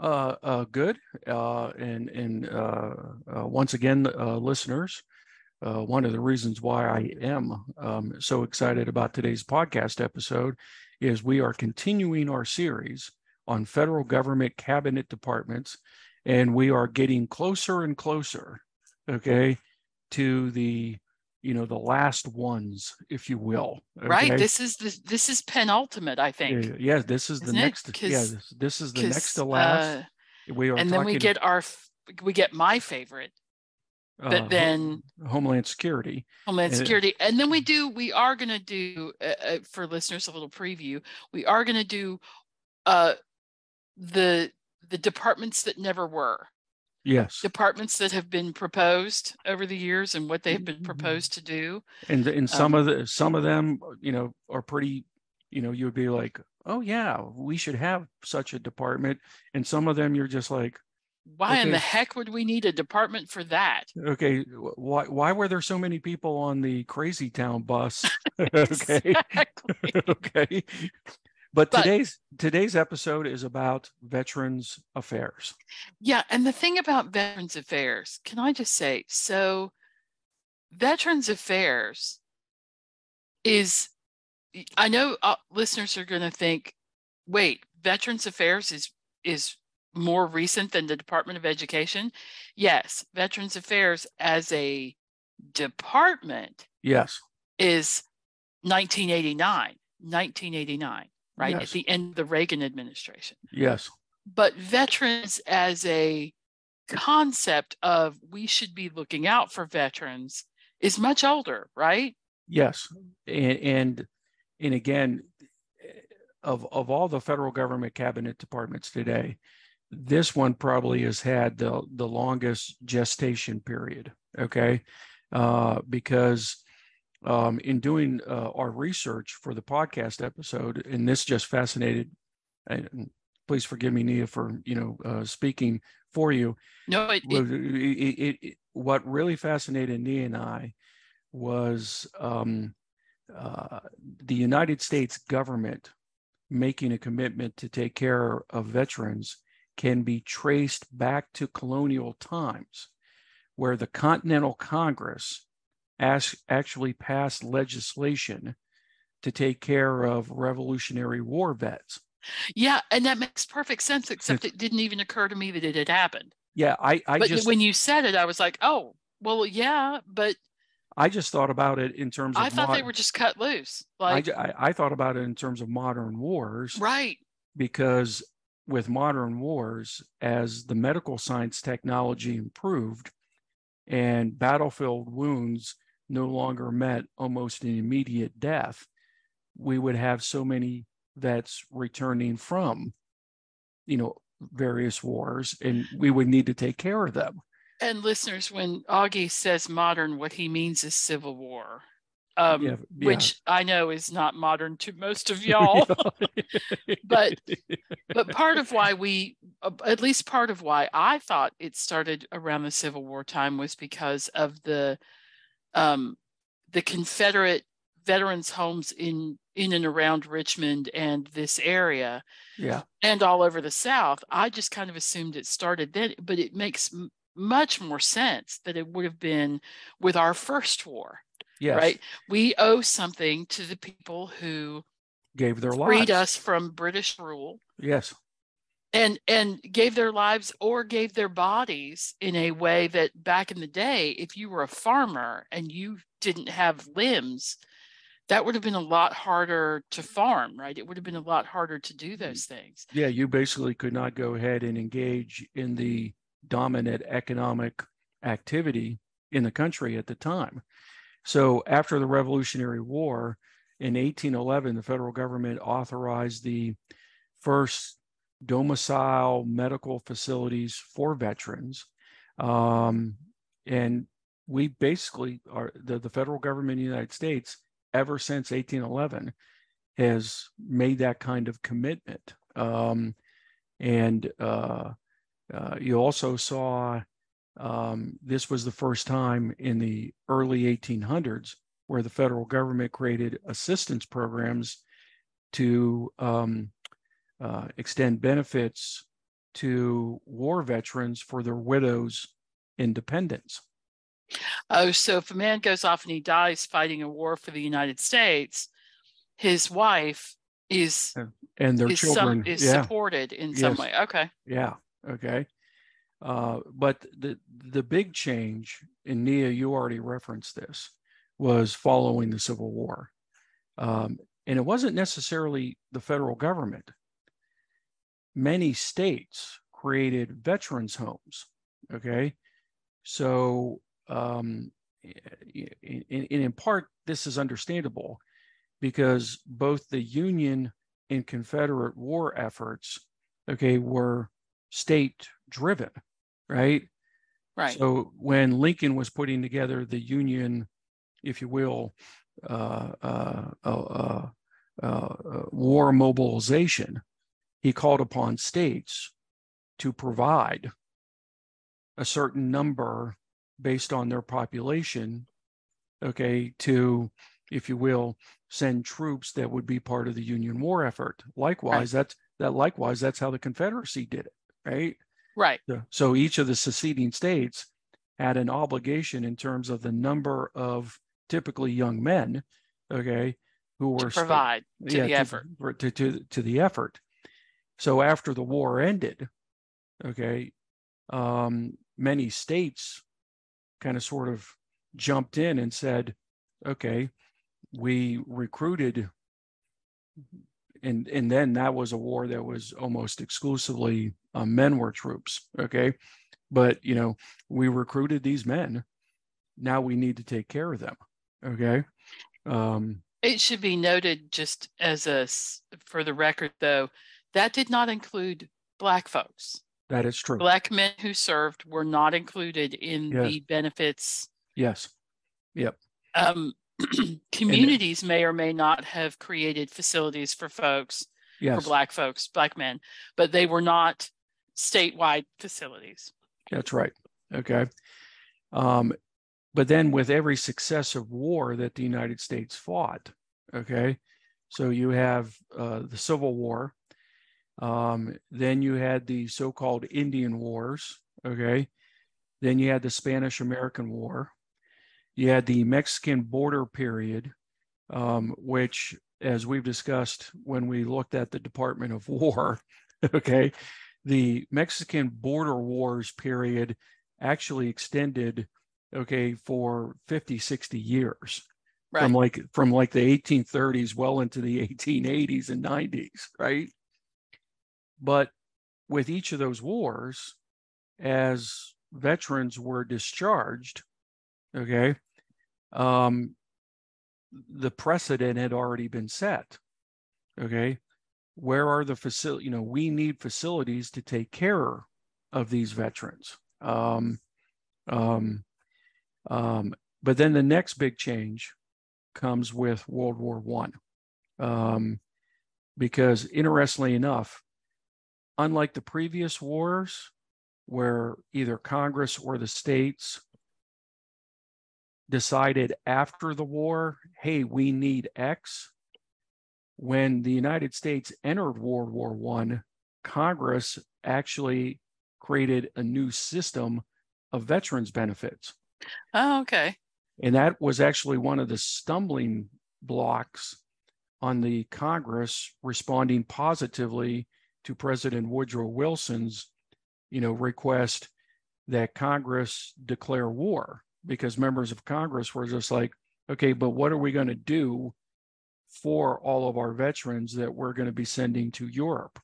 Uh, uh, good. Uh, and and uh, uh, once again, uh, listeners, uh, one of the reasons why I am um, so excited about today's podcast episode is we are continuing our series on federal government cabinet departments, and we are getting closer and closer, okay, to the you know the last ones if you will okay? right this is the this is penultimate i think yeah, yeah this is the next yeah this, this, is the next to last. uh, we are and then we get our we get my favorite. But uh, then homeland security. Homeland security and then we do we are going to do uh, uh, for listeners a little preview we are going to do uh the the departments that never were yes. departments that have been proposed over the years and what they've been mm-hmm. proposed to do and and some um, of the some of them you know are pretty you know you would be like oh yeah we should have such a department. And some of them you're just like why okay. in the heck would we need a department for that? Okay why why were there so many people on the crazy town bus? Okay. Okay but, but today's today's episode is about veterans affairs. Yeah, and the thing about veterans affairs, can I just say, so veterans affairs is I know uh, listeners are going to think, wait, veterans affairs is is more recent than the Department of Education. Yes, veterans affairs as a department yes is 1989 1989 right? Yes. At the end of the Reagan administration. Yes. But veterans as a concept of we should be looking out for veterans is much older, right? Yes. And and, and again, of of all the federal government cabinet departments today, this one probably has had the the longest gestation period. Okay, uh, because um, in doing uh, our research for the podcast episode, and this just fascinated. And please forgive me, Nia, for you know uh, speaking for you. No, it, it, it, what really fascinated Nia and I was um, uh, the United States government making a commitment to take care of veterans can be traced back to colonial times, where the Continental Congress actually passed legislation to take care of Revolutionary War vets. Yeah, and that makes perfect sense, except it didn't even occur to me that it had happened. Yeah, I, I but just when you said it, I was like, oh, well, yeah, but I just thought about it in terms of. I thought mod- they were just cut loose. Like I, I, I thought about it in terms of modern wars, right? Because with modern wars, as the medical science technology improved, and battlefield wounds no longer meant almost an immediate death, we would have so many vets returning from, you know, various wars, and we would need to take care of them. And listeners, when Augie says modern, what he means is Civil War, um, yeah, yeah. which I know is not modern to most of y'all. but but part of why we, at least part of why I thought it started around the Civil War time was because of the um, the Confederate veterans' homes in in and around Richmond and this area, yeah, and all over the South. I just kind of assumed it started then, but it makes m- much more sense that it would have been with our first war. Yes. Right. We owe something to the people who gave their freed lives. freed us from British rule. Yes and and gave their lives or gave their bodies in a way that back in the day if you were a farmer and you didn't have limbs that would have been a lot harder to farm right? It would have been a lot harder to do mm. those things. Yeah you basically could not go ahead and engage in the dominant economic activity in the country at the time. So after the revolutionary war in 1811 the federal government authorized the first domicile medical facilities for veterans. Um, and we basically are the, the federal government in the United States ever since 1811 has made that kind of commitment. Um, and uh, uh, you also saw um, this was the first time in the early 1800s where the federal government created assistance programs to um, uh, extend benefits to war veterans for their widows' independence. Oh, so if a man goes off and he dies fighting a war for the United States, his wife is and their is children some, is yeah. supported in yes. some way. Okay. Yeah. Okay. Uh, but the the big change in NIA, you already referenced this, was following the Civil War, um, and it wasn't necessarily the federal government. Many states created veterans homes. Okay, so um, in, in, in part this is understandable because both the Union and Confederate war efforts, okay, were state driven, right? Right. So when Lincoln was putting together the Union, if you will, uh, uh, uh, uh war mobilization, he called upon states to provide a certain number based on their population, okay, to, if you will, send troops that would be part of the Union war effort. Likewise, right. that's that likewise, that's how the Confederacy did it, right? Right. So, so each of the seceding states had an obligation in terms of the number of typically young men, okay, who were to provide to yeah, the effort. To, to, to the effort. So after the war ended, okay, um, many states kind of sort of jumped in and said, okay, we recruited and and then that was a war that was almost exclusively uh, men were troops okay? But you know we recruited these men. Now we need to take care of them okay? Um it should be noted just as a for the record though that did not include black folks. That is true. Black men who served were not included in yes. the benefits. Yes. Yep. Um communities may or may not have created facilities for folks yes. for black folks black men but they were not statewide facilities. That's right. Okay. Um, but then with every successive war that the united states fought okay so you have uh, the civil war um, then you had the so-called indian wars okay then you had the spanish american war you had the Mexican border period, um, which, as we've discussed when we looked at the Department of War, okay, the Mexican border wars period actually extended, okay, for 50, 60 years. Right. From like from like the 1830s well into the 1880s and 90s, right? But with each of those wars, as veterans were discharged, okay, um, the precedent had already been set. Okay. Where are the facility? You know, we need facilities to take care of these veterans. Um, um, um, but then the next big change comes with World War One, um, because interestingly enough, unlike the previous wars, where either Congress or the states decided after the war, hey, we need X. When the United States entered World War One, Congress actually created a new system of veterans benefits. Oh, okay. And that was actually one of the stumbling blocks on the Congress responding positively to President Woodrow Wilson's, you know, request that Congress declare war because members of Congress were just like, okay, but what are we going to do for all of our veterans that we're going to be sending to Europe?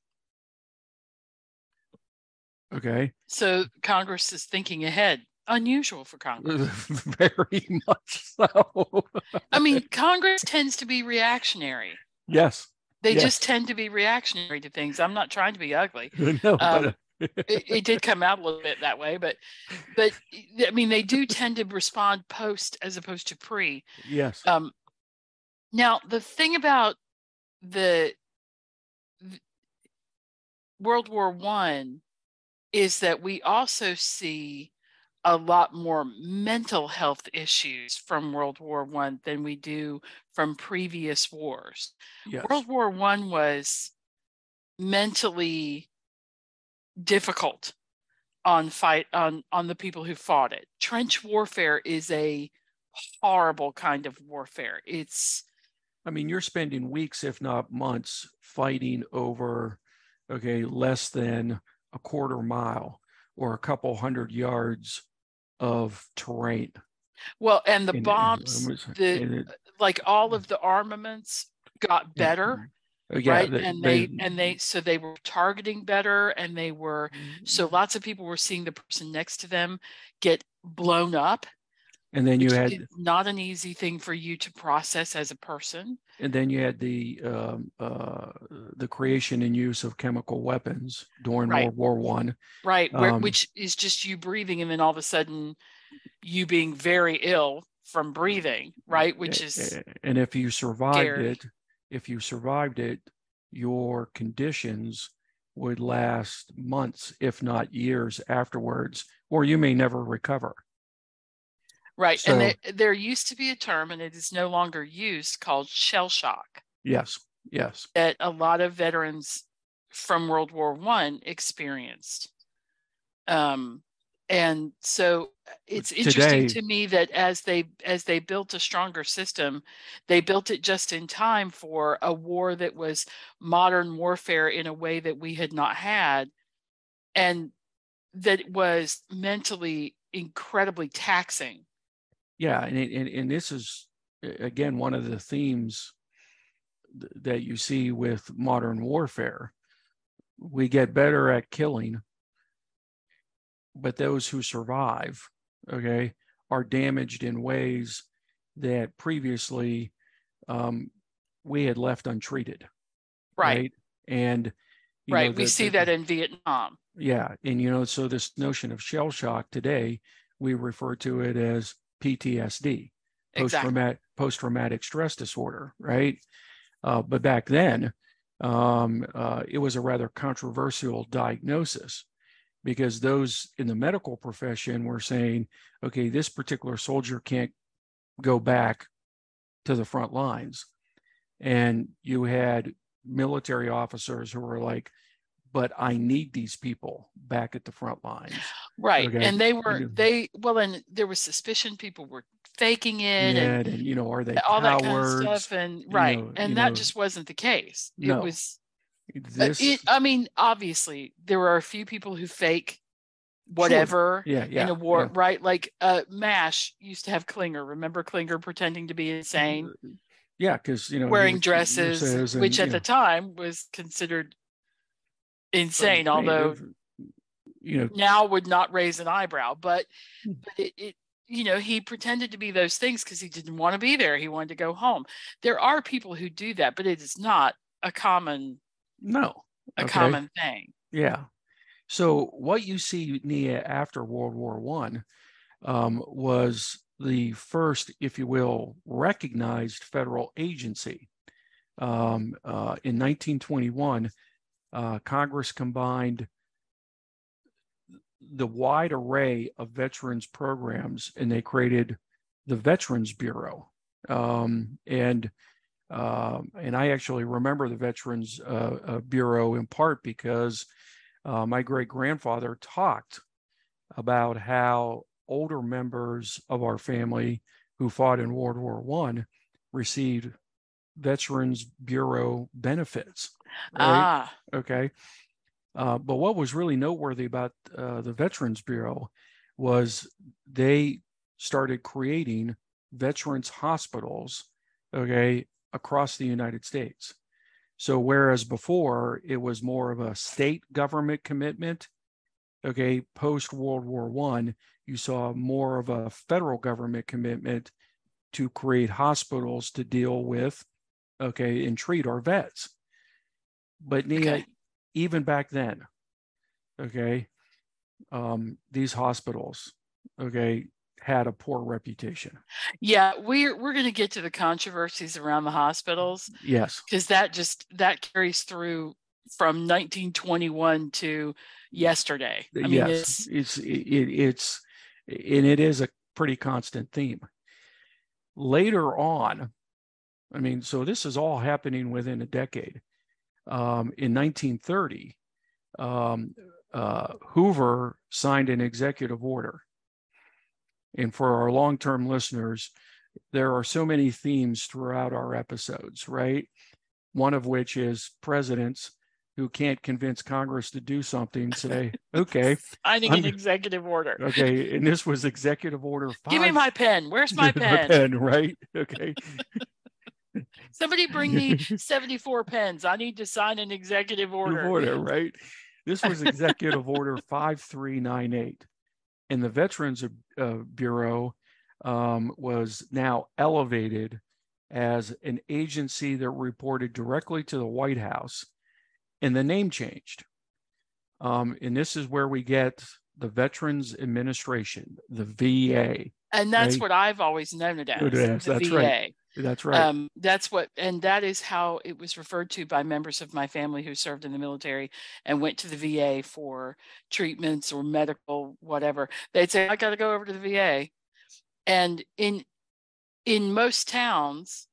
Okay. So Congress is thinking ahead. Unusual for Congress. Very much so. I mean, Congress tends to be reactionary. Yes. They just tend to be reactionary to things. I'm not trying to be ugly. no, um, uh, it, it, did come out a little bit that way, but but I mean they do tend to respond post as opposed to pre. Yes. Um, now the thing about the, the World War One is that we also see a lot more mental health issues from World War One than we do from previous wars. Yes. World War One was mentally difficult on fight on on the people who fought it. Trench warfare is a horrible kind of warfare. It's I mean, you're spending weeks, if not months, fighting over okay, less than a quarter mile or a couple hundred yards of terrain. Well, and the bombs, the like all of the armaments got better. Oh, yeah, right. and they, they, and they so they were targeting better and they were so mm-hmm. lots of people were seeing the person next to them get blown up and then you had not an easy thing for you to process as a person and then you had the um, uh, the creation and use of chemical weapons during right. World War One, right? Where, um, which is just you breathing, and then all of a sudden, you being very ill from breathing, right? Which is and if you survived scary. it, if you survived it, your conditions would last months, if not years afterwards, or you may never recover. Right. So, and they, there used to be a term, and it is no longer used, called shell shock. Yes. Yes. That a lot of veterans from World War One experienced. Um, and so it's Today, interesting to me that as they as they built a stronger system they built it just in time for a war that was modern warfare in a way that we had not had and that was mentally incredibly taxing yeah and, and, and this is again one of the themes that you see with modern warfare. We get better at killing but those who survive okay are damaged in ways that previously um, we had left untreated right, right? and right know, we see the, that in vietnam. Yeah and you know so this notion of shell shock today we refer to it as PTSD, post-traumatic post-traumatic stress disorder, right? Uh, but back then, um, uh, it was a rather controversial diagnosis because those in the medical profession were saying, okay, this particular soldier can't go back to the front lines, and you had military officers who were like, but I need these people back at the front lines. Right. Okay? And they were, they, well, and there was suspicion people were faking it. Yeah, and, and, you know, are they all cowards? that kind of stuff? And right. know, and that know, just wasn't the case. No, it was, this, it, I mean, obviously, there are a few people who fake whatever sure. yeah, yeah, in a war, yeah. right? Like uh MASH used to have Klinger. Remember Klinger pretending to be insane? Yeah, because you know wearing dresses, and, which at know. the time was considered insane, although you know now would not raise an eyebrow. But hmm. but it, it you know he pretended to be those things because he didn't want to be there. He wanted to go home. There are people who do that, but it is not a common no a okay. common thing. Yeah. So what you see Nia after World War One um, was the first, if you will, recognized federal agency. Um, uh, in 1921, uh, Congress combined the wide array of veterans programs and they created the Veterans Bureau. Um, and uh, and I actually remember the Veterans uh, uh Bureau in part because uh, my great grandfather talked about how older members of our family who fought in World War One received Veterans Bureau benefits. Right? Ah. Okay. Uh, but what was really noteworthy about uh, the Veterans Bureau was they started creating veterans hospitals, okay, across the United States. So whereas before it was more of a state government commitment, okay, post World War One, you saw more of a federal government commitment to create hospitals to deal with, okay, and treat our vets. But Nia, okay. Even back then, okay, um, these hospitals, okay, had a poor reputation. Yeah, we're we're going to get to the controversies around the hospitals. Yes, because that just that carries through from 1921 to yesterday. I mean, yes, it's it's it, it's and it is a pretty constant theme. Later on, I mean, so this is all happening within a decade. Um, in 1930, um, uh, Hoover signed an executive order. And for our long term listeners, there are so many themes throughout our episodes, right? One of which is presidents who can't convince Congress to do something say, okay. Signing an executive order. Okay. And this was executive order five. Give me my pen. Where's my pen? pen, right? Okay. Somebody bring me 74 pens. I need to sign an executive order. Order, right? This was Executive Order 5398. And the Veterans uh, Bureau um, was now elevated as an agency that reported directly to the White House, and the name changed. Um, and this is where we get the Veterans Administration, the VA. And that's right? what I've always known it as. Is. The that's VA. right. That's right. Um, that's what, and that is how it was referred to by members of my family who served in the military and went to the VA for treatments or medical whatever. They'd say, "I got to go over to the VA," and in in most towns,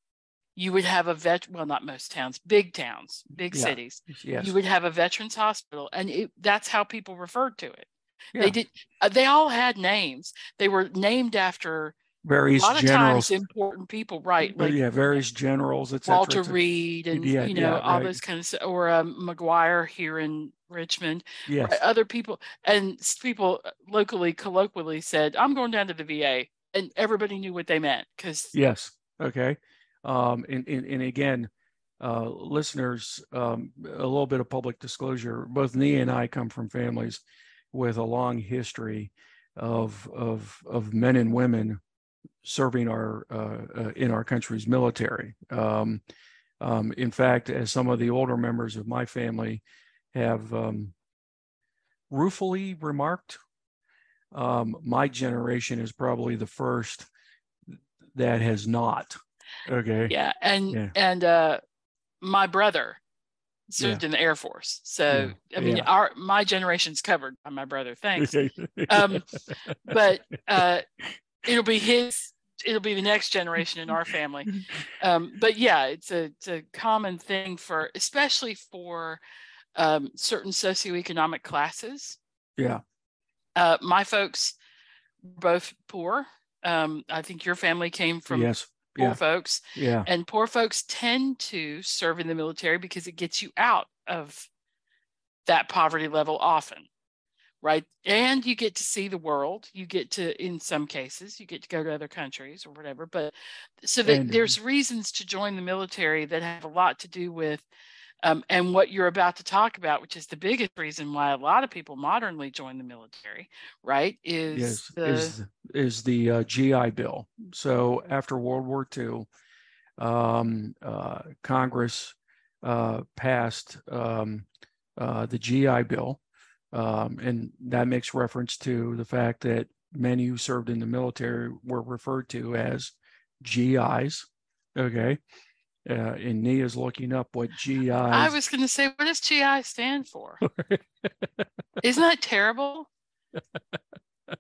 you would have a vet. Well, not most towns, big towns, big yeah. cities. Yes. You would have a veterans hospital, and it, that's how people referred to it. Yeah. They did. Uh, they all had names. They were named after various a lot generals. of times important people, right? Like yeah, various generals, etc. Walter Reed and yeah, you know yeah, all right. those kind of or um, McGuire here in Richmond. Yes, right? other people and people locally, colloquially said, "I'm going down to the VA," and everybody knew what they meant because yes, okay, um, and, and and again. Uh, listeners, um, a little bit of public disclosure. Both Nia and I come from families with a long history of of of men and women serving our uh, uh, in our country's military. Um, um, in fact, as some of the older members of my family have um, ruefully remarked, um, my generation is probably the first that has not. Okay. Yeah, and yeah. and uh, my brother served yeah. in the Air Force. So yeah. I mean, yeah. our my generation's covered by my brother. Thanks. um, but uh, it'll be his it'll be the next generation in our family um, but yeah it's a, it's a common thing for especially for um, certain socioeconomic classes yeah uh, my folks both poor um, i think your family came from yes poor yeah. folks yeah and poor folks tend to serve in the military because it gets you out of that poverty level often right? And you get to see the world. You get to, in some cases, you get to go to other countries or whatever. But so that uh, there's reasons to join the military that have a lot to do with, um, and what you're about to talk about, which is the biggest reason why a lot of people modernly join the military, right? Is yes, the, is, is the uh, GI Bill. So after World War II, um, uh, Congress uh, passed um, uh, the GI Bill, um, and that makes reference to the fact that many who served in the military were referred to as GIs. Okay. Uh, and Nia's looking up what GI. I was going to say, what does GI stand for? Isn't that terrible?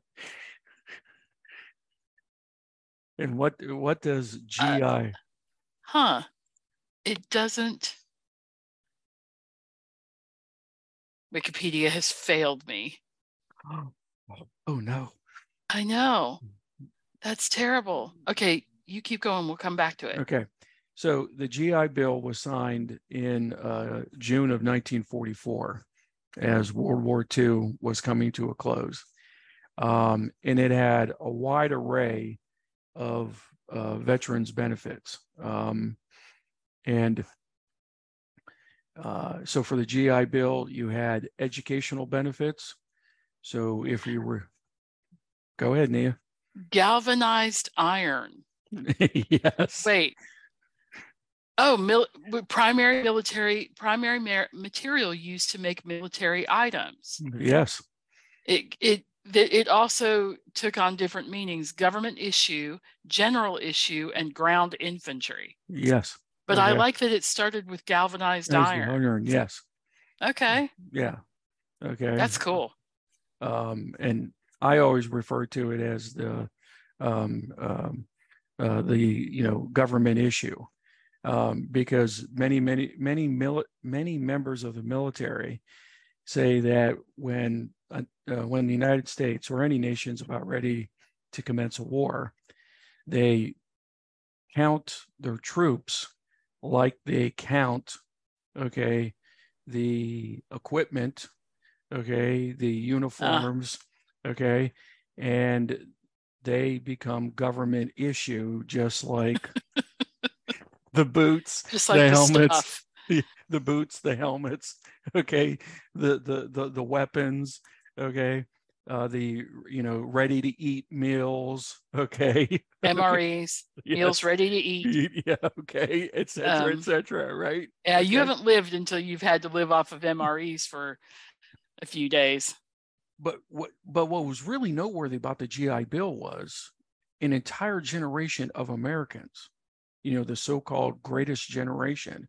and what what does GI? Uh, huh? It doesn't. Wikipedia has failed me. Oh, oh no. I know. That's terrible. Okay, you keep going. We'll come back to it. Okay. So the GI Bill was signed in uh, June of 1944 as World War II was coming to a close. Um, and it had a wide array of uh, veterans benefits. Um, and uh, so for the GI Bill, you had educational benefits. So if you were, go ahead, Nia. Galvanized iron. yes. Wait. Oh, mil- primary military primary mar- material used to make military items. Yes. It it it also took on different meanings: government issue, general issue, and ground infantry. Yes. But okay. I like that it started with galvanized iron. Iron, yes. Okay. Yeah. Okay. That's cool. Um, and I always refer to it as the um, um, uh, the you know government issue um, because many many many mili- many members of the military say that when uh, uh, when the United States or any nation is about ready to commence a war, they count their troops like they count okay the equipment okay the uniforms okay and they become government issue just like the boots just like the, the helmets the, the, boots the helmets okay? The, the the the weapons okay? Uh the you know ready to eat meals okay? Mres yes. meals ready to eat. Yeah okay etc um, etc right? yeah okay. you haven't lived until you've had to live off of mres for a few days. But what but what was really noteworthy about the GI Bill was an entire generation of Americans, you know, the so-called greatest generation.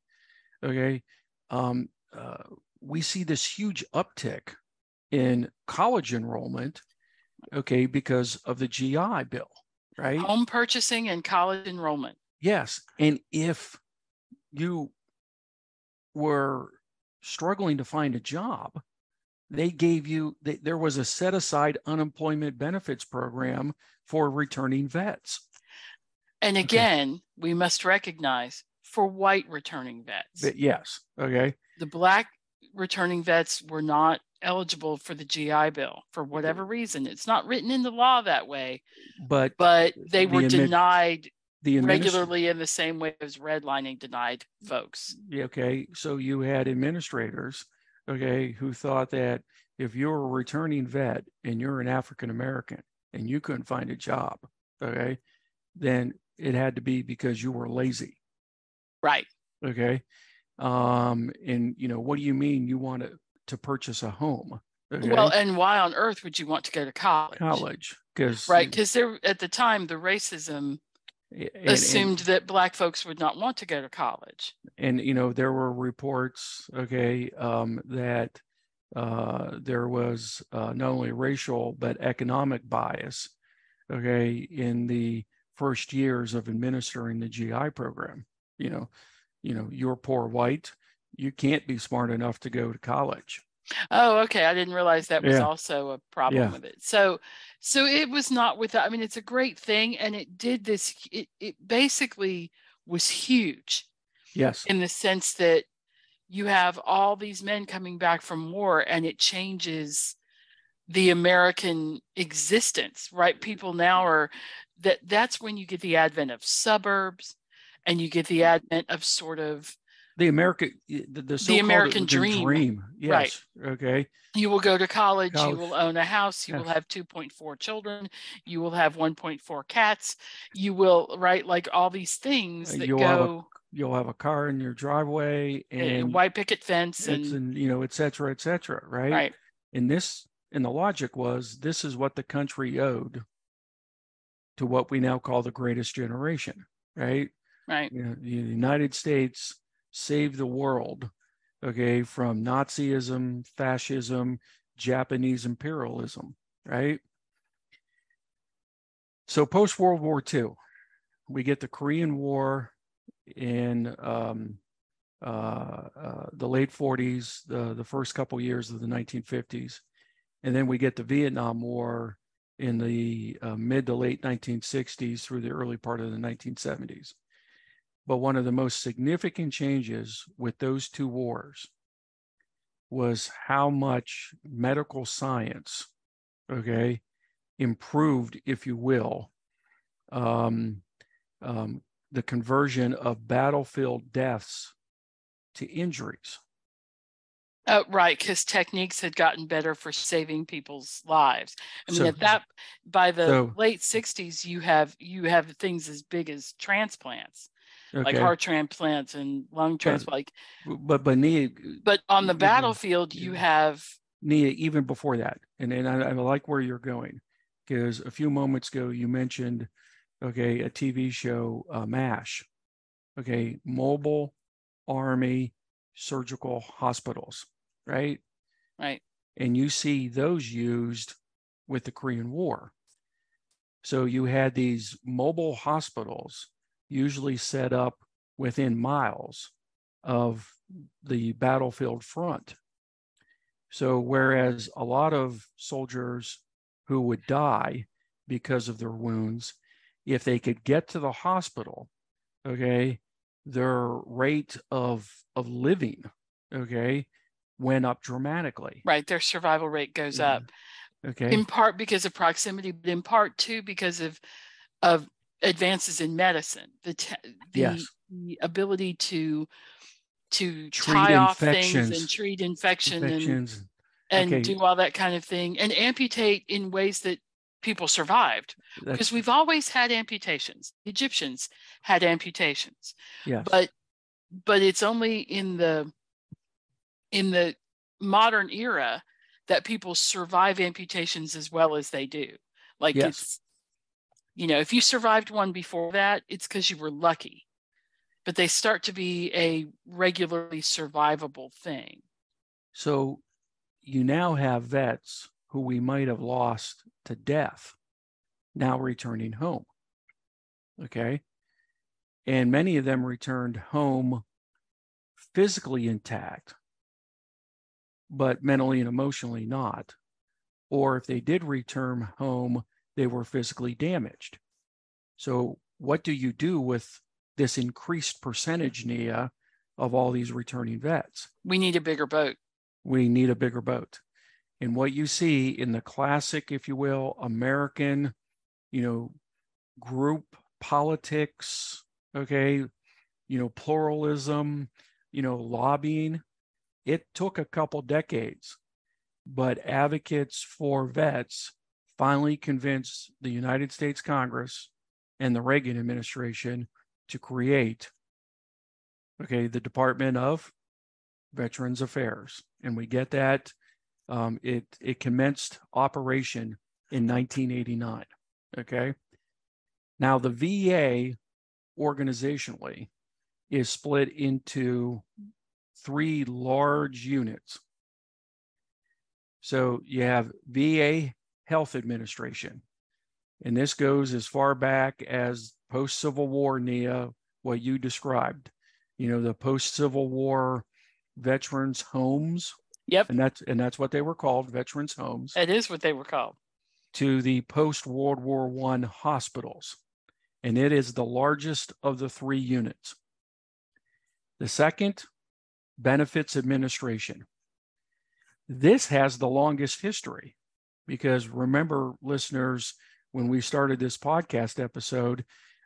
Okay, um, uh, we see this huge uptick in college enrollment. Okay, because of the GI Bill, right? Home purchasing and college enrollment. Yes, and if you were struggling to find a job, they gave you they, there was a set aside unemployment benefits program for returning vets and again okay. we must recognize for white returning vets. But yes okay. The black returning vets were not eligible for the gi bill for whatever reason. It's not written in the law that way but but they the were denied the regularly in the same way as redlining denied folks. Okay. So you had administrators okay, who thought that if you're a returning vet and you're an African American and you couldn't find a job, okay, then it had to be because you were lazy. Right. Okay. Um, and you know, what do you mean you want to, to purchase a home? Okay? Well, and why on earth would you want to go to college? College, because right, because there at the time the racism and, assumed and, that black folks would not want to go to college and you know there were reports okay um, that uh, there was uh, not only racial but economic bias okay in the first years of administering the gi program you know you know you're poor white you can't be smart enough to go to college Oh, okay. I didn't realize that was yeah. also a problem yeah. with it. So, so it was not without. I mean, it's a great thing, and it did this. It it basically was huge. Yes. In the sense that you have all these men coming back from war, and it changes the American existence. Right? People now are that. That's when you get the advent of suburbs, and you get the advent of sort of the American the, the, the American dream. dream. Yes. Right. Okay. You will go to college, college. you will own a house, you yes. will have 2.4 children, you will have 1.4 cats, you will right like all these things uh, that you'll go have a, you'll have a car in your driveway and white picket fence and, and you know, et cetera, et cetera. Right. Right. And this and the logic was this is what the country owed to what we now call the greatest generation. Right. Right. You know, the United States saved the world, okay, from Nazism, fascism, Japanese imperialism, right? So post World War II, we get the Korean War in um, uh, uh, the late 40s, the, the first couple years of the 1950s. And then we get the Vietnam War in the uh, mid to late 1960s through the early part of the 1970s. But one of the most significant changes with those two wars was how much medical science, okay, improved, if you will, um, um, the conversion of battlefield deaths to injuries. Oh, right, because techniques had gotten better for saving people's lives. I mean, so, at that by the so, late '60s, you have you have things as big as transplants okay. like heart transplants and lung transplants. Like, but but Nia, but on the battlefield, you have Nia even before that, and and I, I like where you're going because a few moments ago you mentioned, okay, a TV show, uh, MASH, okay, mobile army surgical hospitals, right? Right. And you see those used with the Korean War. So you had these mobile hospitals, usually set up within miles of the battlefield front. So, whereas a lot of soldiers who would die because of their wounds, if they could get to the hospital, okay, their rate of of living, okay, went up dramatically. Right, their survival rate goes yeah. up. Okay. In part because of proximity, but in part too because of of advances in medicine, the te- the, yes. the ability to to treat tie off things and treat infection infections. and and okay. do all that kind of thing and amputate in ways that people survived That's... because we've always had amputations. The Egyptians had amputations. Yes. But but it's only in the in the modern era that people survive amputations as well as they do. Like yes. it's, you know, if you survived one before that, it's because you were lucky. But they start to be a regularly survivable thing. So you now have vets who we might have lost to death now returning home. Okay. And many of them returned home physically intact, but mentally and emotionally not. Or if they did return home, they were physically damaged. So, what do you do with this increased percentage, Nia, of all these returning vets? We need a bigger boat. We need a bigger boat. And what you see in the classic, if you will, American, you know, group politics, okay, you know, pluralism, you know, lobbying, it took a couple decades, but advocates for vets finally convinced the United States Congress and the Reagan administration to create, okay, the Department of Veterans Affairs. And we get that. Um, it, it commenced operation in 1989. Okay. Now, the VA organizationally is split into three large units. So you have VA Health Administration, and this goes as far back as post Civil War, Nia, what you described. You know, the post Civil War veterans homes. Yep. And that's and that's what they were called, veterans homes. It is what they were called. To the post World War One hospitals. And it is the largest of the three units. The second, Benefits Administration. This has the longest history because remember, listeners, when we started this podcast episode,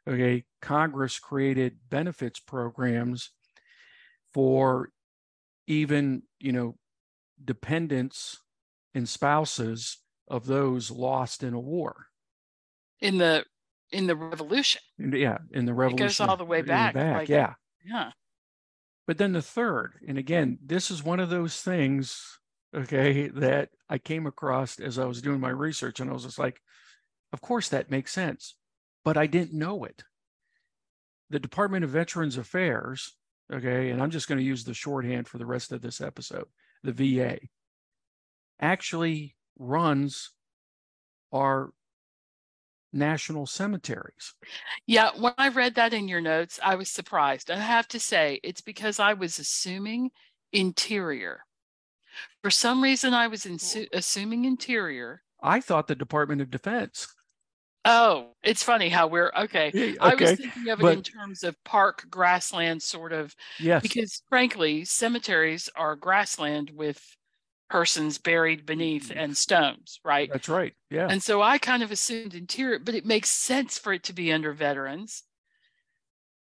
okay, Congress created benefits programs for even, you know, dependents and spouses of those lost in a war. In the in the revolution. Yeah, in the revolution. It goes all the way back. back like, yeah. Yeah. But then the third, and again, this is one of those things, okay, that I came across as I was doing my research, and I was just like, of course that makes sense, but I didn't know it. The Department of Veterans Affairs, okay, and I'm just going to use the shorthand for the rest of this episode, the VA, actually runs our national cemeteries. Yeah, when I read that in your notes, I was surprised. I have to say, it's because I was assuming interior. For some reason, I was insu- oh. assuming interior. I thought the Department of Defense. Oh, it's funny how we're okay. okay I was thinking of it but, in terms of park grassland, sort of. Yes. Because frankly, cemeteries are grassland with persons buried beneath mm-hmm. and stones, right? That's right. Yeah. And so I kind of assumed interior, but it makes sense for it to be under veterans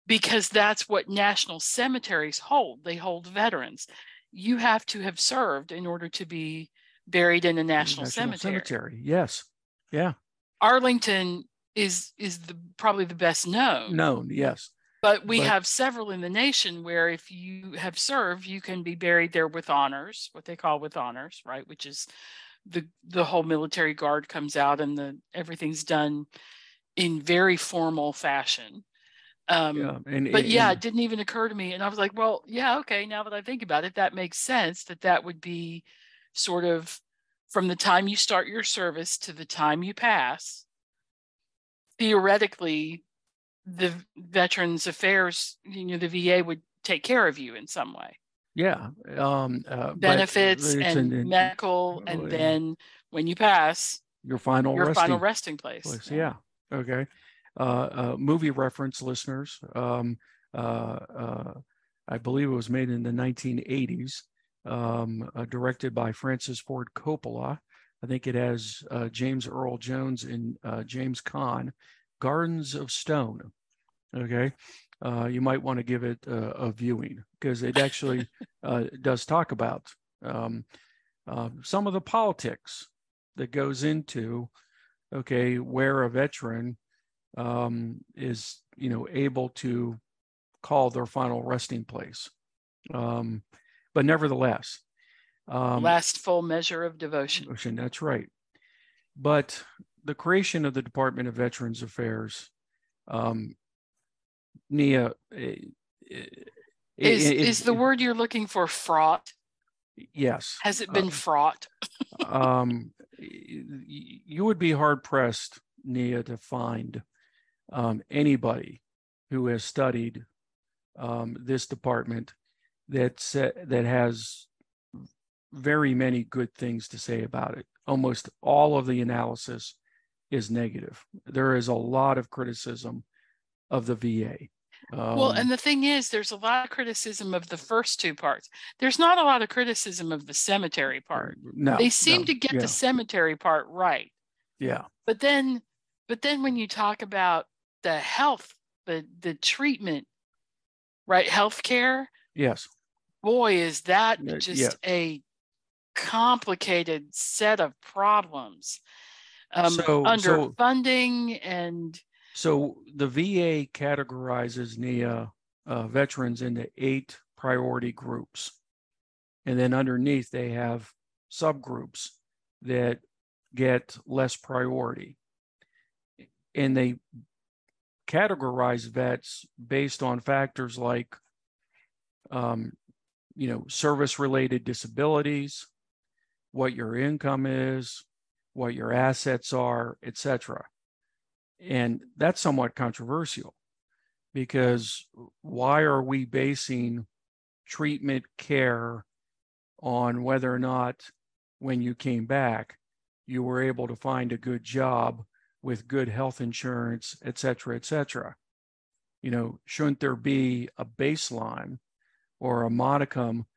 because that's what national cemeteries hold. They hold veterans. You have to have served in order to be buried in a national, national cemetery. cemetery. Yes. Yeah. Arlington is is the probably the best known. Known, yes. But we but, have several in the nation where if you have served, you can be buried there with honors, what they call with honors, right? Which is the the whole military guard comes out and the everything's done in very formal fashion. Um, yeah, and, but and, yeah, it didn't even occur to me, and I was like, well, yeah, okay. Now that I think about it, that makes sense. That that would be sort of from the time you start your service to the time you pass. Theoretically, the Veterans Affairs, you know, the VA would take care of you in some way. Yeah. Um, uh, benefits and an, medical, and uh, then when you pass, your final your resting final resting place. place. Yeah. yeah. Okay. Uh, uh, movie reference listeners. Um, uh, uh, I believe it was made in the 1980s, um, directed by Francis Ford Coppola. I think it has James Earl Jones and James Caan. Gardens of Stone. Okay? Uh, you might want to give it a, a viewing because it actually uh, does talk about um, uh, some of the politics that goes into okay where a veteran um, is you know able to call their final resting place. Um, but nevertheless um, last full measure of devotion. Devotion that's right. But the creation of the department of veterans affairs um, Nia, eh, eh, is is the word you're looking for fraught? Yes. Has it been um, fraught? um, you would be hard pressed, Nia, to find um, anybody who has studied um, this department that that has very many good things to say about it. Almost all of the analysis is negative. There is a lot of criticism of the VA. Um, well, and the thing is, there's a lot of criticism of the first two parts. There's not a lot of criticism of the cemetery part. No, they seem no, to get yeah. the cemetery part right. Yeah. But then, but then when you talk about the health, the the treatment, right? Healthcare. Yes. Boy, is that just yeah. a complicated set of problems. Um, so, underfunding so, and so the VA categorizes Nia uh, veterans into eight priority groups. And then underneath, they have subgroups that get less priority. And they categorize vets based on factors like, um, you know, service related disabilities, what your income is, what your assets are, etc. And that's somewhat controversial because why are we basing treatment care on whether or not when you came back you were able to find a good job with good health insurance, et cetera, et cetera? You know, shouldn't there be a baseline or a modicum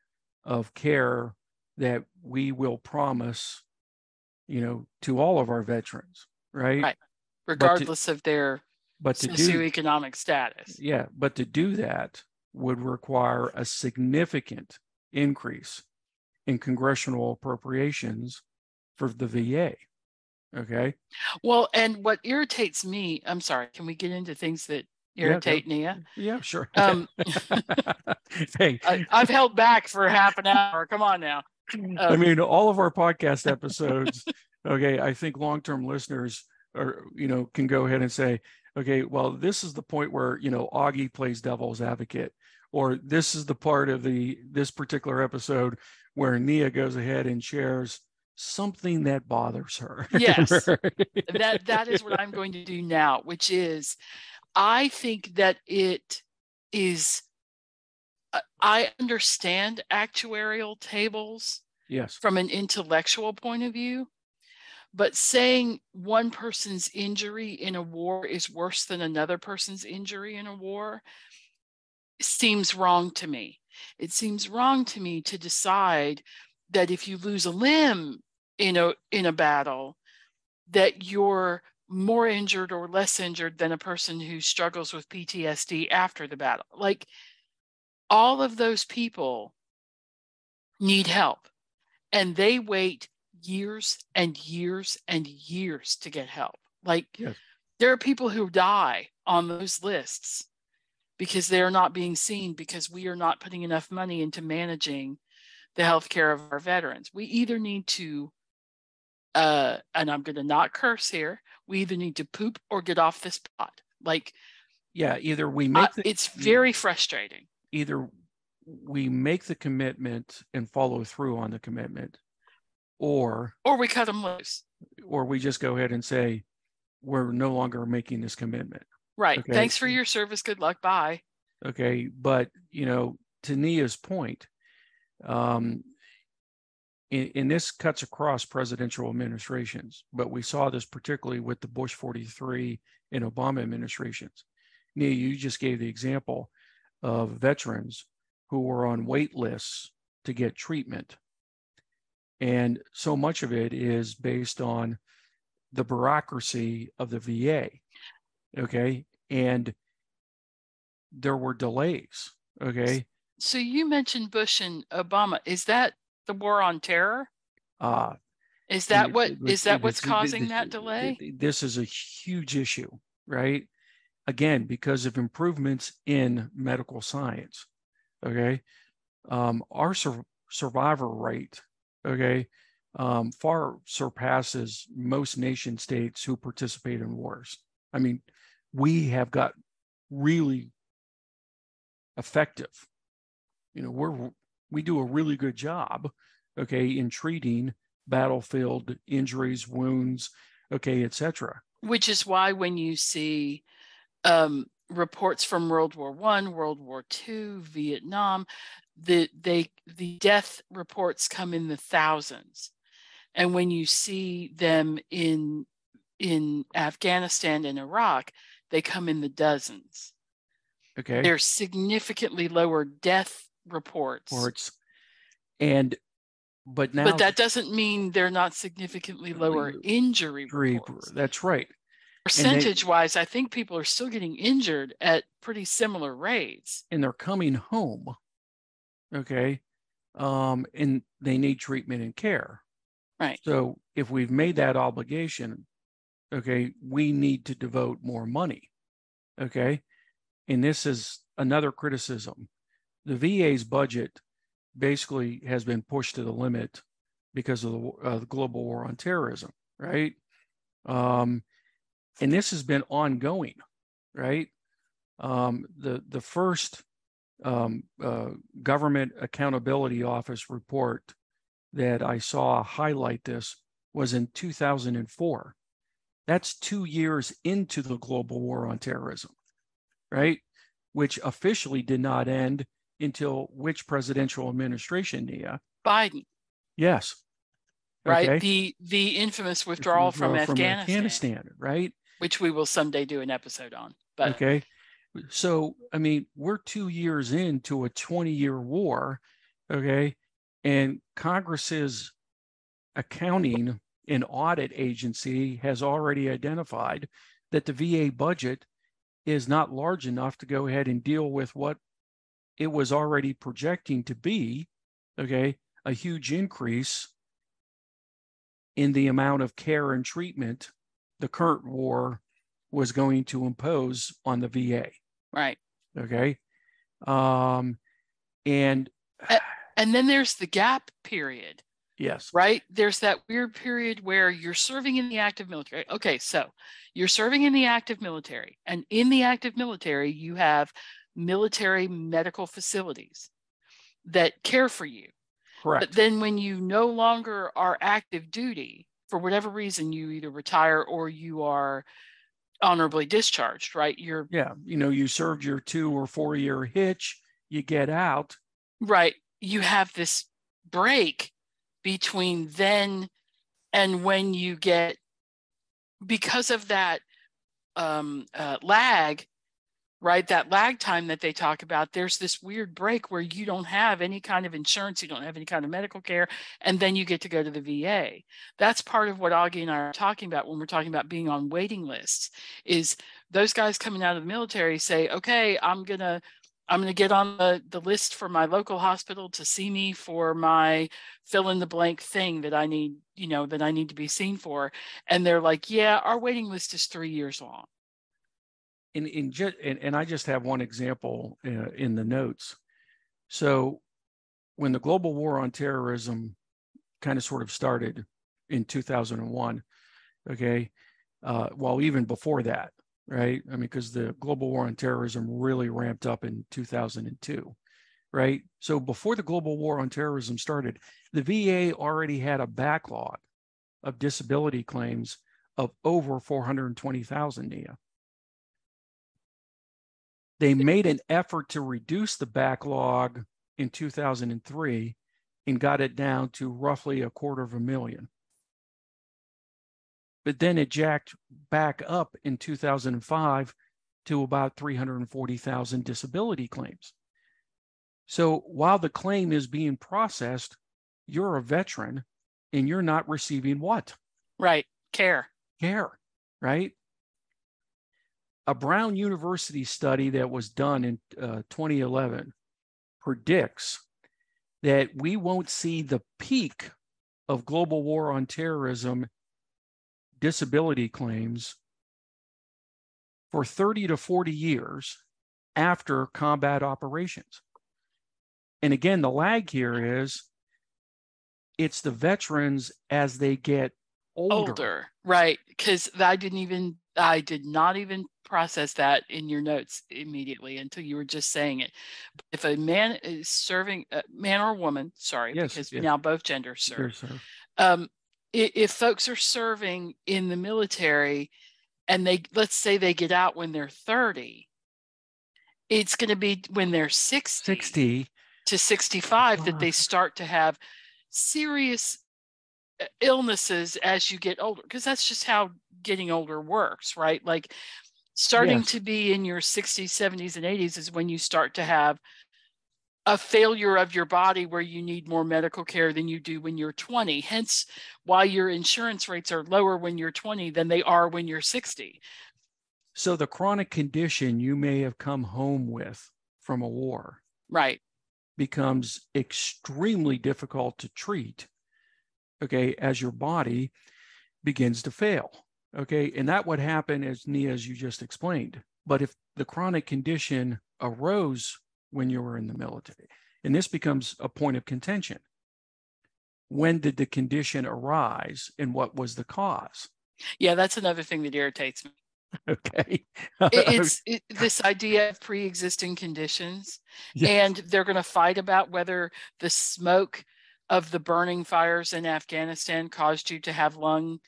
of care that we will promise, you know, to all of our veterans, right? Right regardless to, of their but to socioeconomic do, status. Yeah, but to do that would require a significant increase in congressional appropriations for the VA. Okay. Well, and what irritates me, I'm sorry, can we get into things that irritate yeah, Nia? Yeah, sure. Um, hey. I, have held back for half an hour. Come on now. Um, I mean, all of our podcast episodes, okay, I think long term listeners or you know can go ahead and say okay well this is the point where you know augie plays devil's advocate or this is the part of the this particular episode where nia goes ahead and shares something that bothers her. Yes. That that is what i'm going to do now which is i think that it is uh, i understand actuarial tables yes. from an intellectual point of view but saying one person's injury in a war is worse than another person's injury in a war seems wrong to me. It seems wrong to me to decide that if you lose a limb in a in a battle, that you're more injured or less injured than a person who struggles with PTSD after the battle. Like all of those people need help and they wait years and years and years to get help. Like yes. there are people who die on those lists because they're not being seen because we are not putting enough money into managing the health care of our veterans. We either need to, uh, and I'm going to not curse here, we either need to poop or get off this pot. Like, yeah, either we make the, it's very frustrating. Either we make the commitment and follow through on the commitment, or or we cut them loose, or we just go ahead and say we're no longer making this commitment. Right. Okay? Thanks for your service. Good luck. Bye. Okay, but you know, to Nia's point, um, and, this cuts across presidential administrations, but we saw this particularly with the Bush 43 and Obama administrations. Nia, you just gave the example of veterans who were on wait lists to get treatment. And so much of it is based on the bureaucracy of the VA. Okay. And there were delays. Okay. So you mentioned Bush and Obama. Is that the war on terror? Uh, is that what is that what's causing that delay? This is a huge issue, right? Again, because of improvements in medical science. Okay, um, our sur- survivor rate, okay, um, far surpasses most nation states who participate in wars. I mean, we have got really effective. You know, we're we do a really good job, okay, in treating battlefield injuries, wounds, okay, etc. Which is why when you see um, reports from World War One, World War Two, Vietnam, the they the death reports come in the thousands, and when you see them in in Afghanistan and Iraq, they come in the dozens. Okay, they're significantly lower death reports. Reports, and but now, but that doesn't mean they're not significantly lower injury reports. That's right. Percentage they, wise, I think people are still getting injured at pretty similar rates. And they're coming home. Okay. Um, and they need treatment and care. Right. So if we've made that obligation, okay, we need to devote more money. Okay. And this is another criticism. The VA's budget basically has been pushed to the limit because of the, uh, the global war on terrorism, right? Um, and this has been ongoing, right? Um, the the first um, uh, government accountability office report that I saw highlight this was in 2004. That's two years into the global war on terrorism, right? Which officially did not end until which presidential administration, Nia? Biden. Yes. Right. Okay. The the infamous withdrawal, withdrawal from, from Afghanistan. Afghanistan, right? which we will someday do an episode on. But okay. So, I mean, we're two years into a 20 year war. Okay. And Congress's accounting and audit agency has already identified that the VA budget is not large enough to go ahead and deal with what it was already projecting to be. Okay. A huge increase in the amount of care and treatment the current war was going to impose on the VA. Right. Okay. Um, and and then there's the gap period. Yes. Right. There's that weird period where you're serving in the active military. Okay, so you're serving in the active military, and in the active military, you have military medical facilities that care for you. Correct. But then when you no longer are active duty, for whatever reason you either retire or you are honorably discharged right? You're yeah you know you served your two or four year hitch you get out. Right. You have this break between then and when you get because of that um, uh, lag right? That lag time that they talk about, there's this weird break where you don't have any kind of insurance, you don't have any kind of medical care, and then you get to go to the VA. That's part of what Augie and I are talking about when we're talking about being on waiting lists, is those guys coming out of the military say, okay, I'm gonna I'm going to get on the, the list for my local hospital to see me for my fill in the blank thing that I need, you know, that I need to be seen for. And they're like, yeah, our waiting list is three years long in in just and, and I just have one example uh, in the notes. So when the global war on terrorism kind of sort of started in 2001, okay, uh, well even before that, right? I mean, because the global war on terrorism really ramped up in 2002, right? So before the global war on terrorism started, the VA already had a backlog of disability claims of over 420,000 Nia. They made an effort to reduce the backlog in 2003 and got it down to roughly a quarter of a million. But then it jacked back up in 2005 to about 340,000 disability claims. So while the claim is being processed, you're a veteran and you're not receiving what? Right, care. Care, right? A Brown University study that was done in uh, 2011 predicts that we won't see the peak of global war on terrorism disability claims for 30 to 40 years after combat operations. And again, the lag here is it's the veterans as they get older. older right. Because I didn't even, I did not even process that in your notes immediately until you were just saying it. If a man is serving, a man or woman, sorry, yes, because yes. now both genders serve. serve. Um, if, if folks are serving in the military and they, let's say they get out when they're 30, it's going to be when they're 60, 60 to 65 that they start to have serious uh, illnesses as you get older because that's just how getting older works right? Like starting yes. to be in your 60s 70s and 80s is when you start to have a failure of your body where you need more medical care than you do when you're 20 hence why your insurance rates are lower when you're 20 than they are when you're 60 so the chronic condition you may have come home with from a war right. becomes extremely difficult to treat okay as your body begins to fail Okay. And that would happen as Nia, as you just explained. But if the chronic condition arose when you were in the military, and this becomes a point of contention, when did the condition arise and what was the cause? Yeah, that's another thing that irritates me. Okay. it's it, this idea of pre existing conditions, yes. and they're going to fight about whether the smoke of the burning fires in Afghanistan caused you to have lung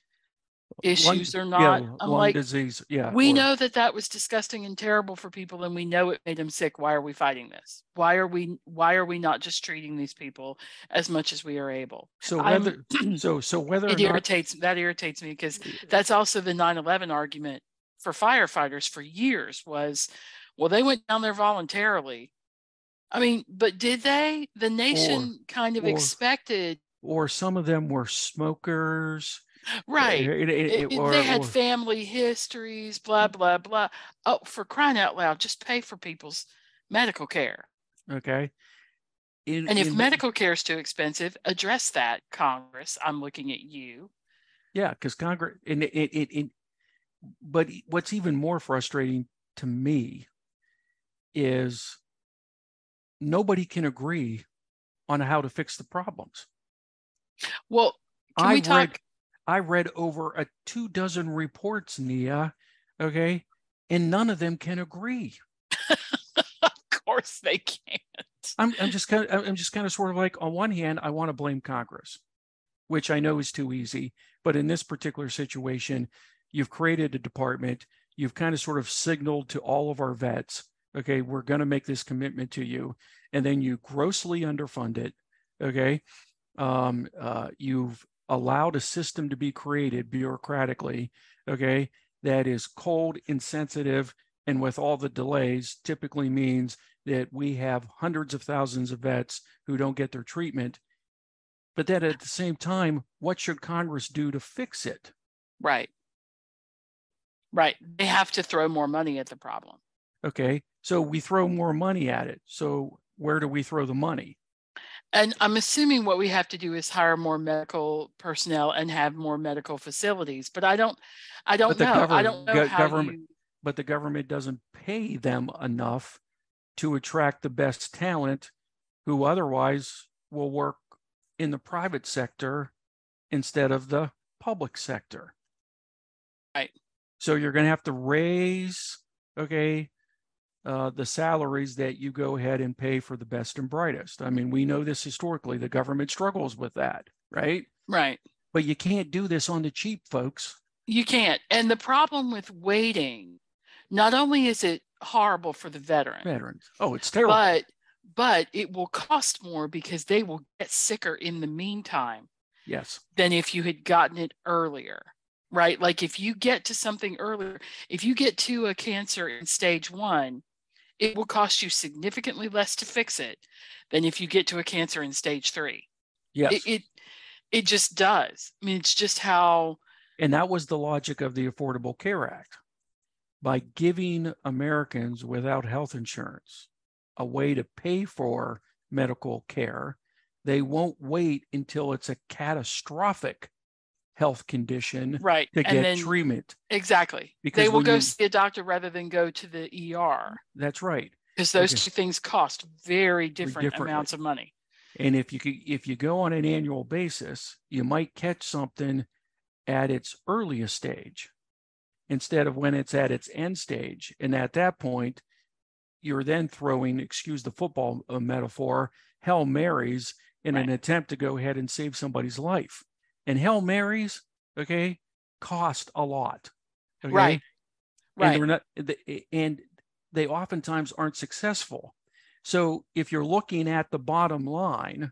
issues lung, or not. Yeah, I'm like, disease. Yeah. We or, know that that was disgusting and terrible for people, and we know it made them sick. Why are we fighting this? Why are we? Why are we not just treating these people as much as we are able? So whether, so so whether it irritates not, that irritates me because that's also the 9/11 argument for firefighters for years was, well, they went down there voluntarily. I mean, but did they? The nation or, kind of or, expected. Or some of them were smokers Right. It, it, or, they had or, family histories, blah, mm. blah, blah. Oh, for crying out loud, just pay for people's medical care. Okay. In, and if in, medical care is too expensive, address that, Congress. I'm looking at you. Yeah, because Congress, and it, it, it, but what's even more frustrating to me is nobody can agree on how to fix the problems. Well, can I we talk? Read, I read over a two dozen reports, Nia, okay, and none of them can agree. of course they can't. I'm, I'm just kind of, I'm just kind of sort of like on one hand, I want to blame Congress, which I know is too easy, but in this particular situation, you've created a department, you've kind of sort of signaled to all of our vets, okay, we're going to make this commitment to you, and then you grossly underfund it, okay. Um, uh, you've allowed a system to be created bureaucratically, okay, that is cold, insensitive, and with all the delays, typically means that we have hundreds of thousands of vets who don't get their treatment. But then at the same time, what should Congress do to fix it? Right. Right. They have to throw more money at the problem. Okay. So we throw more money at it. So where do we throw the money? And I'm assuming what we have to do is hire more medical personnel and have more medical facilities. But I don't, I don't know. I don't know how government, you... but the government doesn't pay them enough to attract the best talent who otherwise will work in the private sector instead of the public sector. Right. So you're going to have to raise, okay, uh, the salaries that you go ahead and pay for the best and brightest. I mean, we know this historically. The government struggles with that, right? Right. But you can't do this on the cheap, folks. You can't. And the problem with waiting, not only is it horrible for the veteran, veterans. Oh, it's terrible. But but it will cost more because they will get sicker in the meantime. Yes. Than if you had gotten it earlier. Right? Like if you get to something earlier, if you get to a cancer in stage 1, it will cost you significantly less to fix it than if you get to a cancer in stage 3. Yes. It, it it just does. I mean, it's just how. And that was the logic of the Affordable Care Act. By giving Americans without health insurance a way to pay for medical care, they won't wait until it's a catastrophic health condition right. to and get then, treatment. Exactly. Because they will go you, see a doctor rather than go to the ER. That's right. Because those two things cost very different, different amounts of money. And if you could, if you go on an annual basis, you might catch something at its earliest stage instead of when it's at its end stage. And at that point, you're then throwing, excuse the football uh, metaphor, Hail Marys in right. an attempt to go ahead and save somebody's life. And Hail Marys, okay, cost a lot. Okay? Right. Right. And, not, and they oftentimes aren't successful. So if you're looking at the bottom line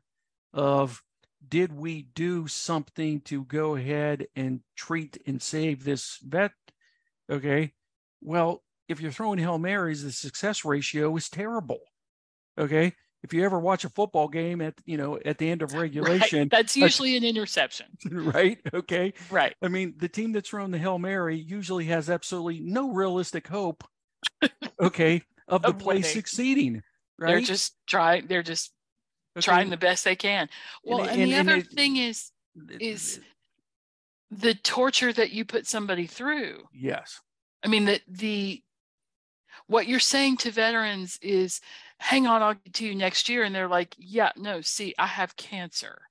of did we do something to go ahead and treat and save this vet? Okay. Well, if you're throwing Hail Marys, the success ratio is terrible. Okay. If you ever watch a football game at you know at the end of regulation, right. that's usually an interception. Right. Okay. Right. I mean, the team that's thrown the Hail Mary usually has absolutely no realistic hope, okay, of the play succeeding. Right? They're just trying. They're just okay. trying the best they can. Well, and, and, and the other it, thing is, is the torture that you put somebody through. Yes. I mean the the what you're saying to veterans is, hang on, I'll get to you next year, and they're like, yeah, no, see, I have cancer.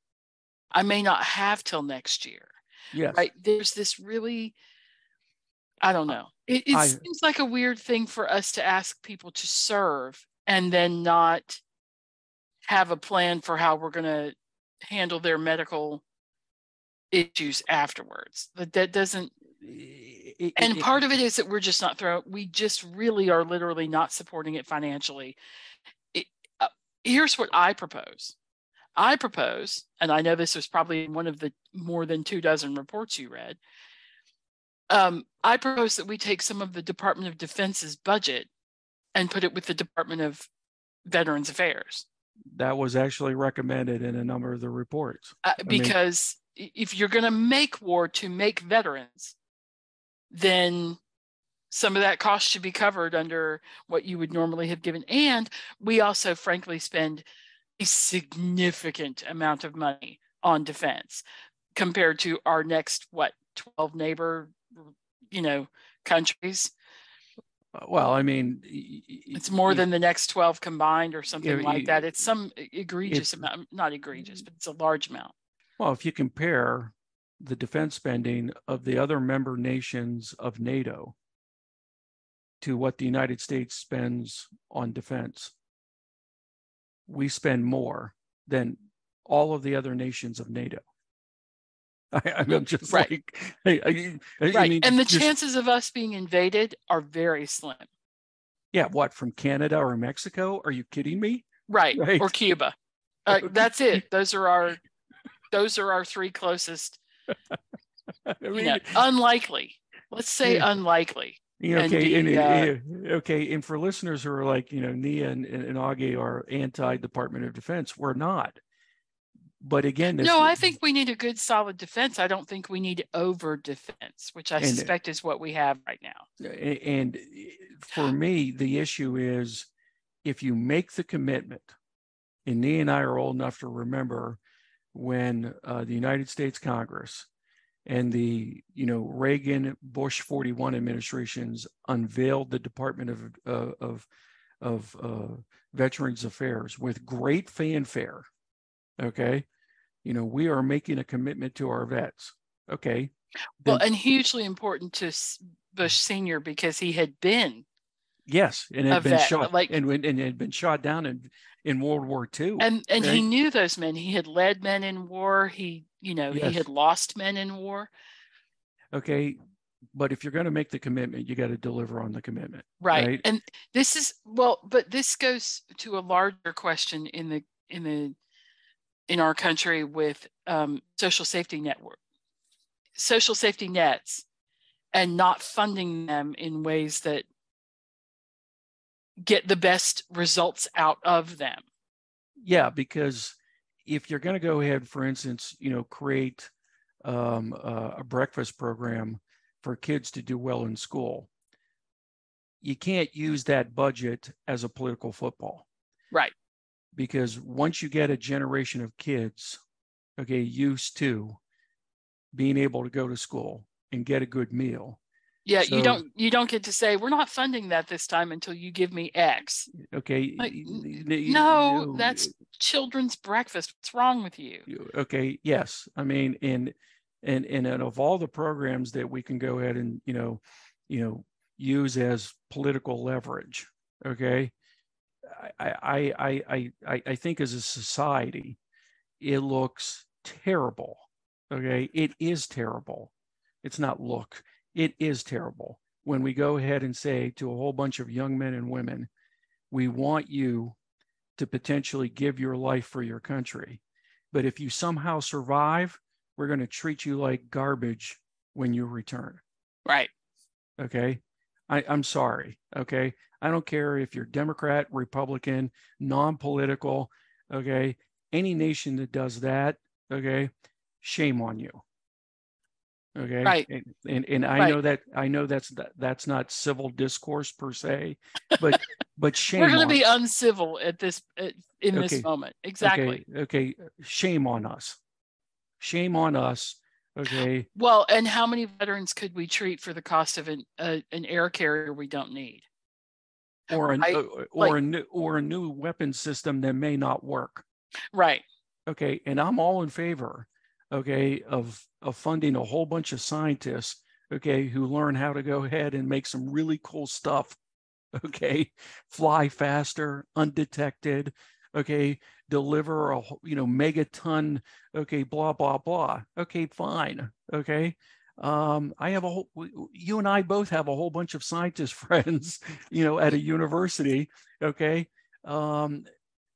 I may not have till next year. Yes. Right. There's this really, I don't know. It, it I, seems like a weird thing for us to ask people to serve and then not have a plan for how we're going to handle their medical issues afterwards. That that doesn't. It, and it, part of it is that we're just not throwing. We just really are literally not supporting it financially. Uh, here's what I propose. I propose, and I know this was probably one of the more than two dozen reports you read. Um, I propose that we take some of the Department of Defense's budget and put it with the Department of Veterans Affairs. That was actually recommended in a number of the reports. Uh, because mean, if you're going to make war to make veterans, then some of that cost should be covered under what you would normally have given. And we also, frankly, spend a significant amount of money on defense compared to our next, what, 12 neighbor, you know, countries. Well, I mean, it's more than the next 12 combined or something you, like that. It's some egregious amount, not egregious, but it's a large amount. Well, if you compare the defense spending of the other member nations of NATO to what the United States spends on defense, we spend more than all of the other nations of NATO. I, am just right. like, I, I, right. Mean, and the just, chances of us being invaded are very slim. Yeah. What from Canada or Mexico? Are you kidding me? Right. right. Or Cuba. Uh, that's it. Those are our, those are our three closest. I mean, you know, unlikely. Let's say yeah. unlikely. Okay, and, and, uh, okay, and for listeners who are like, you know, Nia and, and Augie are anti-Department of Defense, we're not but again, no, I think we need a good solid defense. I don't think we need over defense, which I and, suspect is what we have right now. And for me, the issue is if you make the commitment, and Nia and I are old enough to remember when uh, the United States Congress and the you know Reagan Bush 41 administrations unveiled the Department of uh, of of uh, Veterans Affairs with great fanfare. Okay, you know we are making a commitment to our vets. Okay. Well, and hugely important to Bush Senior because he had been. Yes, and had been vet, shot like and, and had been shot down in in World War II. And and right? he knew those men. He had led men in war. He you know yes. he had lost men in war. Okay, but if you're going to make the commitment, you got to deliver on the commitment. Right. right. And this is well, but this goes to a larger question in the in the in our country with um, social safety network, social safety nets, and not funding them in ways that get the best results out of them. Yeah, because if you're going to go ahead, for instance, you know, create um, uh, a breakfast program for kids to do well in school, you can't use that budget as a political football. Right. Because once you get a generation of kids, okay, used to being able to go to school and get a good meal, yeah, so, you don't you don't get to say we're not funding that this time until you give me X. Okay. Like, no, that's children's breakfast. What's wrong with you? Okay. Yes. I mean, and and and of all the programs that we can go ahead and you know, you know, use as political leverage. Okay. I I I I I think as a society, it looks terrible. Okay. It is terrible. It's not look it is terrible when we go ahead and say to a whole bunch of young men and women, we want you to potentially give your life for your country. But if you somehow survive, we're going to treat you like garbage when you return. Right. Okay. I, I'm sorry. Okay. I don't care if you're Democrat, Republican, non political. Okay. Any nation that does that, okay, shame on you. Okay. Right. And and, and I right. know that I know that's that's not civil discourse per se, but but shame. We're going to be uncivil at this at, in okay. this moment. Exactly. Okay. okay. Shame on us. Shame on us. Okay. Well, and how many veterans could we treat for the cost of an uh, an air carrier we don't need? Or a, I, uh, or like, a new or a new weapon system that may not work. Right. Okay. And I'm all in favor okay, of, of funding a whole bunch of scientists, okay, who learn how to go ahead and make some really cool stuff, okay, fly faster, undetected, okay, deliver a, you know, megaton, okay, blah, blah, blah. Okay, fine, okay. Um, I have a whole, you and I both have a whole bunch of scientist friends, you know, at a university, okay. Um,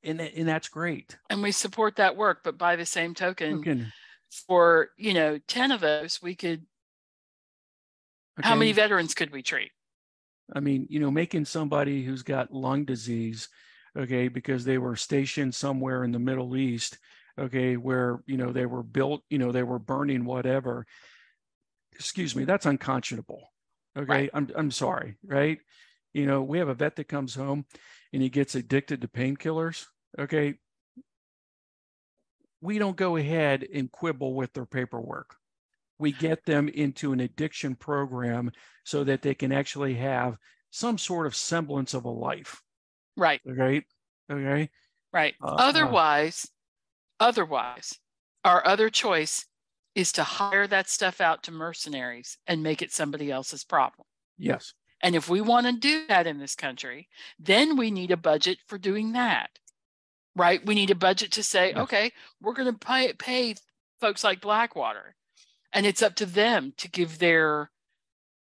and, and that's great. And we support that work, but by the same token, token for you know 10 of us we could okay. how many veterans could we treat i mean you know making somebody who's got lung disease okay because they were stationed somewhere in the middle east okay where you know they were built you know they were burning whatever excuse me that's unconscionable okay right. i'm i'm sorry right you know we have a vet that comes home and he gets addicted to painkillers okay we don't go ahead and quibble with their paperwork. We get them into an addiction program so that they can actually have some sort of semblance of a life. Right. Okay. Okay. Right. Uh, uh otherwise, uh, otherwise, our other choice is to hire that stuff out to mercenaries and make it somebody else's problem. Yes. And if we want to do that in this country, then we need a budget for doing that right? We need a budget to say, yes. okay, we're going to pay, pay folks like Blackwater, and it's up to them to give their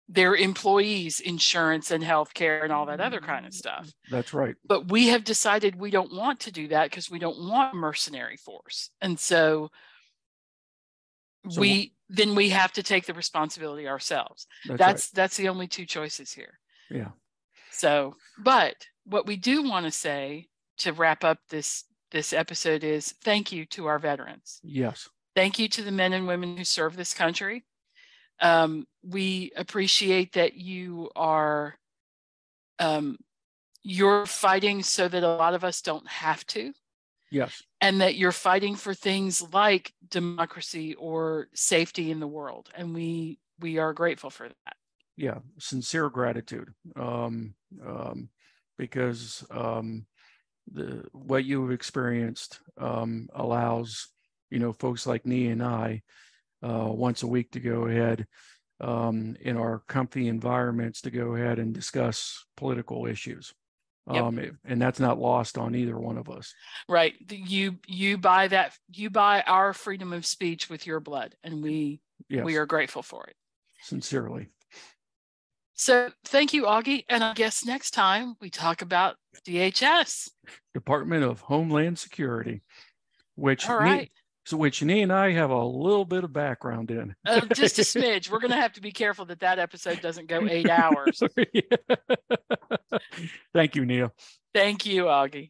their employees insurance and health care and all that other kind of stuff. That's right. But we have decided we don't want to do that because we don't want mercenary force. And so, so we then we have to take the responsibility ourselves. That's that's, right. that's the only two choices here. Yeah. So, but what we do want to say to wrap up this this episode is thank you to our veterans. Yes. Thank you to the men and women who serve this country. Um, we appreciate that you are um, you're fighting so that a lot of us don't have to. Yes. And that you're fighting for things like democracy or safety in the world. And we we are grateful for that. Yeah, sincere gratitude. Um, um, because um, the what you've experienced um, allows you know folks like me and I uh, once a week to go ahead um, in our comfy environments to go ahead and discuss political issues. Yep. Um, and that's not lost on either one of us. Right. You you buy that you buy our freedom of speech with your blood, and we yes. we are grateful for it. Sincerely. So thank you, Augie. And I guess next time we talk about DHS. Department of Homeland Security, which All right. So which Nia and I have a little bit of background in. uh, just a smidge. We're going to have to be careful that that episode doesn't go eight hours. Thank you, Nia. Thank you, Augie.